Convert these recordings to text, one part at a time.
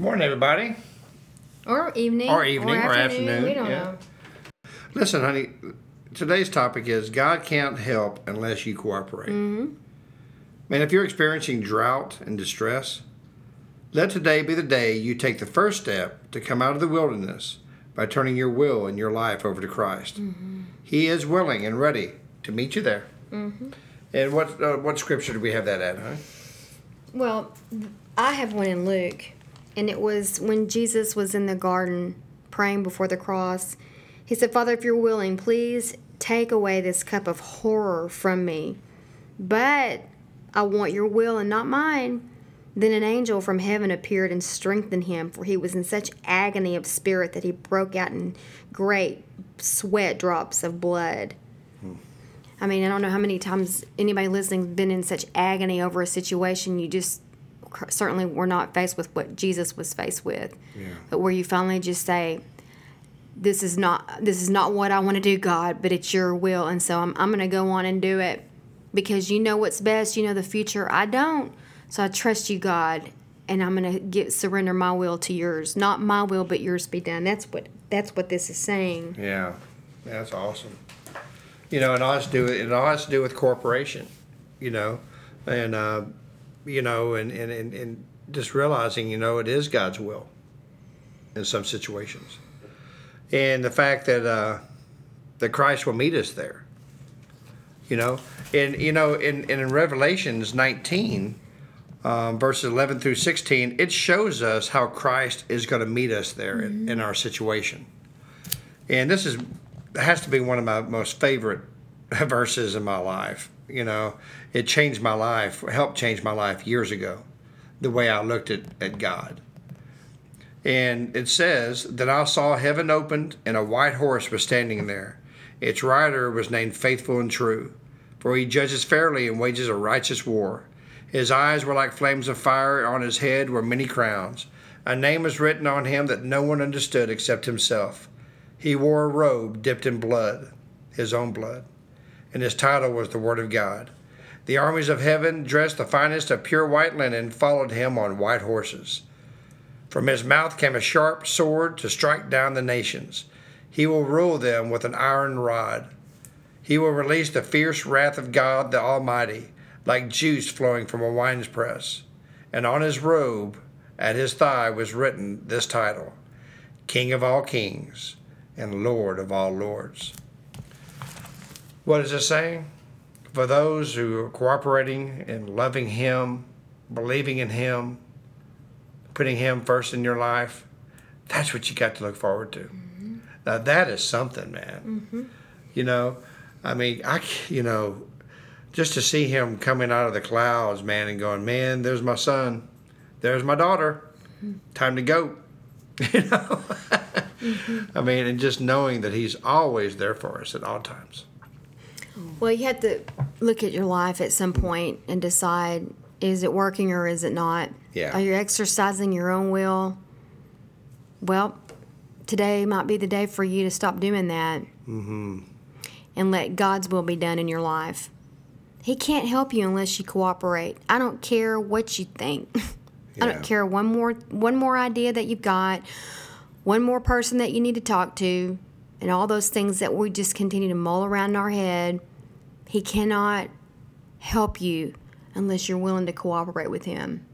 Morning, everybody. Or evening. Or evening, or afternoon, We don't yeah. know. Listen, honey, today's topic is God can't help unless you cooperate. Mm-hmm. Man, if you're experiencing drought and distress, let today be the day you take the first step to come out of the wilderness by turning your will and your life over to Christ. Mhm. He is willing and ready to meet you there. Mhm. And what uh, what scripture do we have that at, huh? Well, I have one in Luke, and it was when Jesus was in the garden praying before the cross. He said, Father, if you're willing, please take away this cup of horror from me. But I want your will and not mine. Then an angel from heaven appeared and strengthened him, for he was in such agony of spirit that he broke out in great sweat drops of blood. Hmm. I mean, I don't know how many times anybody listening has been in such agony over a situation. You just certainly were not faced with what Jesus was faced with, Yeah. but where you finally just say, "This is not this is not what I want to do, God, but it's Your will," and so I'm I'm going to go on and do it because you know what's best. You know the future. I don't, so I trust you, God, and I'm going to get surrender my will to Yours, not my will, but Yours be done. That's what that's what this is saying. Yeah, that's awesome. You know, and all has to do it all has to do with corporation. You know, and uh, you know, and, and, and, and just realizing, you know, it is God's will in some situations, and the fact that uh, that Christ will meet us there. You know, and you know, in, in Revelations nineteen. Um, verses 11 through 16, it shows us how Christ is going to meet us there in, in our situation. And this is has to be one of my most favorite verses in my life. You know, it changed my life, helped change my life years ago, the way I looked at, at God. And it says that I saw heaven opened and a white horse was standing there. Its rider was named Faithful and True, for he judges fairly and wages a righteous war. His eyes were like flames of fire, on his head were many crowns. A name was written on him that no one understood except himself. He wore a robe dipped in blood, his own blood, and his title was the Word of God. The armies of heaven, dressed the finest of pure white linen, followed him on white horses. From his mouth came a sharp sword to strike down the nations. He will rule them with an iron rod. He will release the fierce wrath of God the Almighty, like juice flowing from a winepress. And on his robe, at his thigh, was written this title King of all kings and Lord of all lords. What is it saying? For those who are cooperating and loving Him, believing in Him, putting Him first in your life, that's what you got to look forward to. Mm-hmm. Now, that is something, man. Mm-hmm. You know, I mean, I, you know, just to see Him coming out of the clouds, man, and going, man, there's my son, there's my daughter, mm-hmm. time to go. You know? I mean, and just knowing that He's always there for us at all times. Well, you have to look at your life at some point and decide is it working or is it not? Yeah. Are you exercising your own will? Well, today might be the day for you to stop doing that Mm-hmm. and let God's will be done in your life. He can't help you unless you cooperate. I don't care what you think. I don't care one more one more idea that you've got, one more person that you need to talk to, and all those things that we just continue to mull around in our head. He cannot help you unless you're willing to cooperate with him.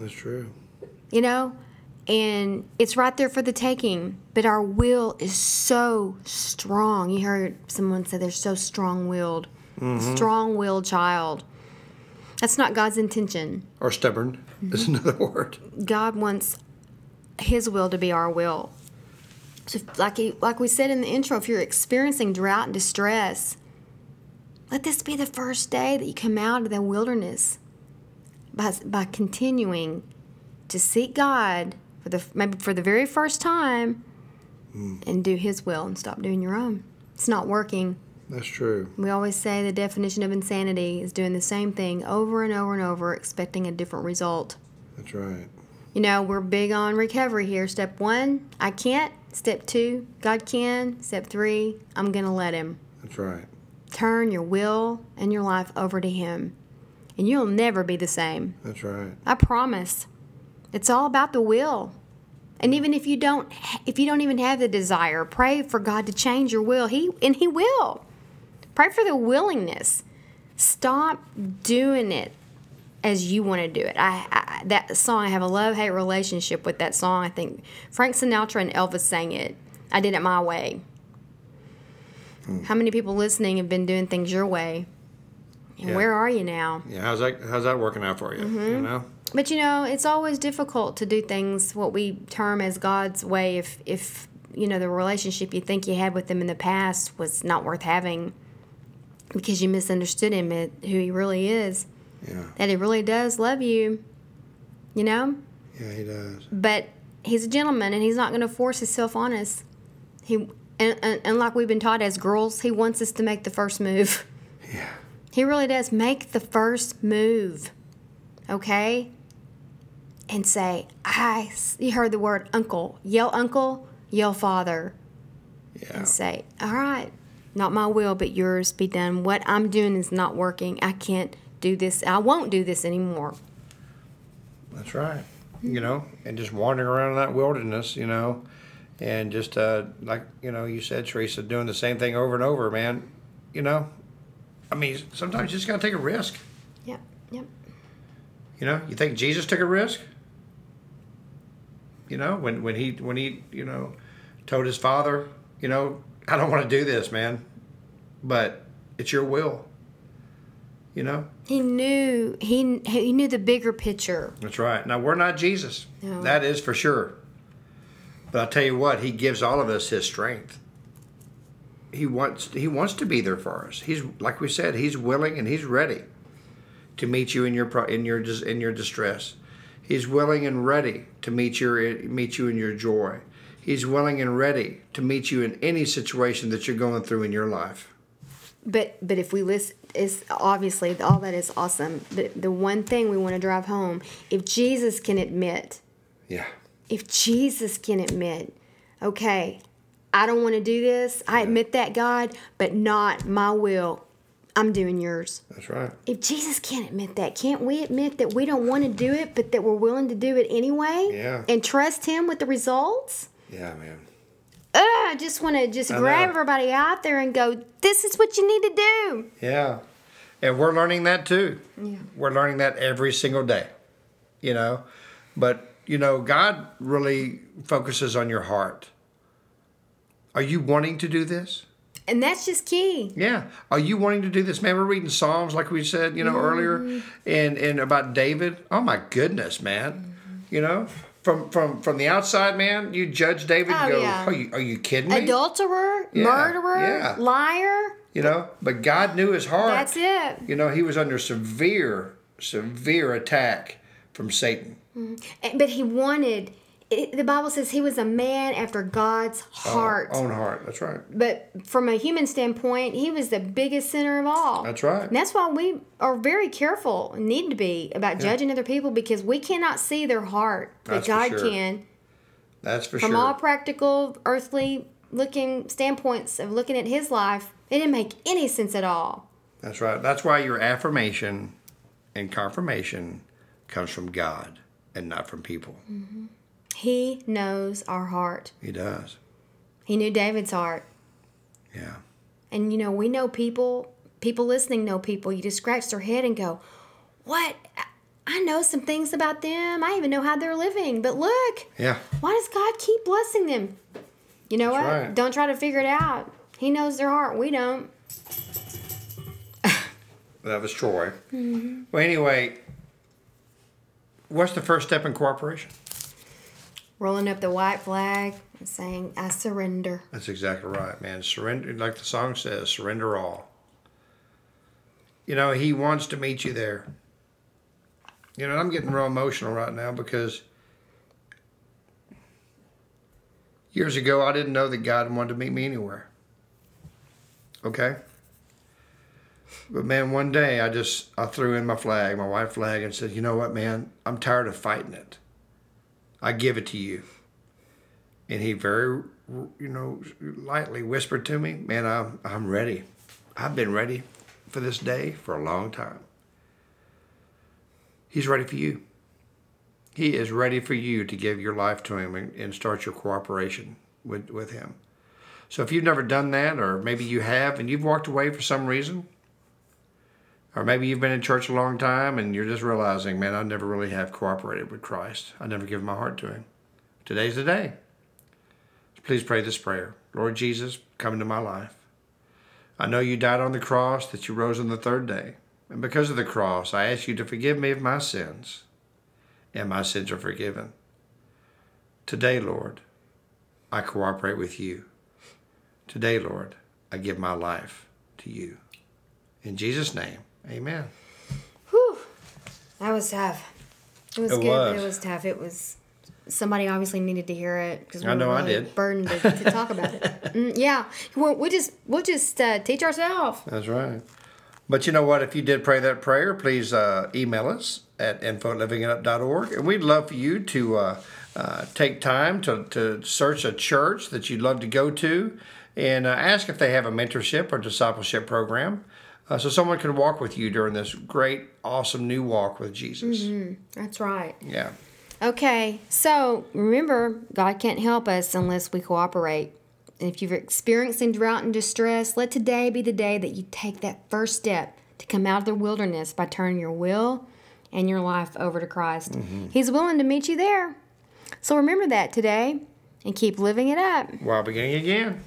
That's true. You know? And it's right there for the taking. But our will is so strong. You heard someone say they're so strong willed. Mm-hmm. Strong willed child. That's not God's intention. Or stubborn is mm-hmm. another word. God wants His will to be our will. So, like he, like we said in the intro, if you're experiencing drought and distress, let this be the first day that you come out of the wilderness by by continuing to seek God for the maybe for the very first time mm. and do His will and stop doing your own. It's not working. That's true. We always say the definition of insanity is doing the same thing over and over and over, expecting a different result. That's right. You know, we're big on recovery here. Step one, I can't. Step two, God can. Step three, I'm going to let Him. That's right. Turn your will and your life over to Him, and you'll never be the same. That's right. I promise. It's all about the will. And even if you don't if you don't even have the desire, pray for God to change your will. He and he will. Pray for the willingness. Stop doing it as you want to do it. I, I that song I have a love-hate relationship with that song. I think Frank Sinatra and Elvis sang it. I did it my way. How many people listening have been doing things your way? And Yeah. where are you now? Yeah. How's that? How's that working out for you? You mm-hmm. know. But you know, it's always difficult to do things what we term as God's way if if you know the relationship you think you had with him in the past was not worth having because you misunderstood him at who he really is. Yeah. That he really does love you. You know? Yeah, he does. But he's a gentleman and he's not going to force himself on us. He and, and, and like we've been taught as girls, he wants us to make the first move. Yeah. He really does. Make the first move. Okay? And say, I, you heard the word uncle. Yell uncle, yell father. Yeah. And say, all right, not my will, but yours be done. What I'm doing is not working. I can't do this. I won't do this anymore. That's right. You know, and just wandering around in that wilderness, you know, and just uh, like you know, you said, Teresa, doing the same thing over and over, man. You know, I mean, sometimes you just gotta take a risk. Yep, yep. You know, you think Jesus took a risk? You know, when when he when he you know told his father, you know, I don't want to do this, man, but it's your will. You know, He knew he he knew the bigger picture. That's right. Now we're not Jesus. No. That is for sure. But I'll tell you what, he gives all of us his strength. He wants he wants to be there for us. He's like we said, he's willing and he's ready to meet you in your in your in your distress. He's willing and ready to meet your meet you in your joy. He's willing and ready to meet you in any situation that you're going through in your life. But but if we list is obviously all that is awesome. But the one thing we want to drive home, if Jesus can admit, Yeah. If Jesus can admit, okay, I don't want to do this. I admit that God, but not my will. I'm doing yours. That's right. If Jesus can't admit that, can't we admit that we don't want to do it, but that we're willing to do it anyway? Yeah. And trust Him with the results? Yeah, man. Ugh, I just want to just I grab know. everybody out there and go, this is what you need to do. Yeah. And we're learning that too. Yeah. We're learning that every single day, you know. But, you know, God really focuses on your heart. Are you wanting to do this? And that's just key. Yeah. Are you wanting to do this? Man, we're reading Psalms like we said, you know, mm-hmm. earlier and, and about David. Oh my goodness, man. Mm-hmm. You know? From from from the outside, man, you judge David and Oh, go, yeah. are, you, are you kidding me? Adulterer, Yeah, murderer, yeah. liar. You know? But God knew his heart. That's it. You know, he was under severe, severe attack from Satan. Mm-hmm. And- But he wanted, it, the Bible says he was a man after God's uh, heart. Own heart. That's right. But from a human standpoint, he was the biggest sinner of all. That's right. And that's why we are very careful, need to be, about judging other people because we cannot see their heart, but God sure. can. That's for From sure. From all practical, earthly looking standpoints of looking at his life, it didn't make any sense at all. That's right. That's why your affirmation and confirmation comes from God and not from people. Mm-hmm. He knows our heart. He does. He knew David's heart. Yeah. And you know, we know people, people listening know people. You just scratch their head and go, What? I- know some things about them. I even know how they're living. But look, Yeah. why does God keep blessing them? You know That's what? right. Don't try to figure it out. He knows their heart. We don't. That was Troy. Mm-hmm. Well, anyway, What's the first step in cooperation? Rolling up the white flag and saying, I surrender. That's exactly right, man. Surrender, like the song says, surrender all. You know, he wants to meet you there. You know, I'm getting real emotional right now because years ago I didn't know that God wanted to meet me anywhere. Okay? But man, one day I just I threw in my flag, my white flag, and said, "You know what, man? I'm tired of fighting it. I give it to you." And he very, you know, lightly whispered to me, "Man, I'm I'm ready. I've been ready for this day for a long time." He's ready for you. He is ready for you to give your life to him and, and start your cooperation with, with him. So if you've never done that, or maybe you have and you've walked away for some reason, or maybe you've been in church a long time and you're just realizing, man, I never really have cooperated with Christ. I never given my heart to him. Today's the day. Please pray this prayer. Lord Jesus, come into my life. I know you died on the cross, that you rose on the third day. And because of the cross, I ask you to forgive me of my sins, and my sins are forgiven. Today, Lord, I cooperate with you. Today, Lord, I give my life to you. In Jesus' name, amen. Whew. That was tough. It was It good, but was. it was tough. It was somebody obviously needed to hear it because we I know were I did. burdened to, to talk about it. Mm, yeah, we'll, we just we'll just uh, teach ourselves. That's right. But you know what? If you did pray that prayer, please uh, email us at info at livingitup.org. And we'd love for you to uh, uh, take time to, to search a church that you'd love to go to and uh, ask if they have a mentorship or discipleship program uh, so someone can walk with you during this great, awesome new walk with Jesus. That's right. Yeah. Okay, so remember, God can't help us unless we cooperate. And if you're experiencing drought and distress, let today be the day that you take that first step to come out of the wilderness by turning your will and your life over to Christ. He's willing to meet you there. So remember that today and keep living it up. While beginning again.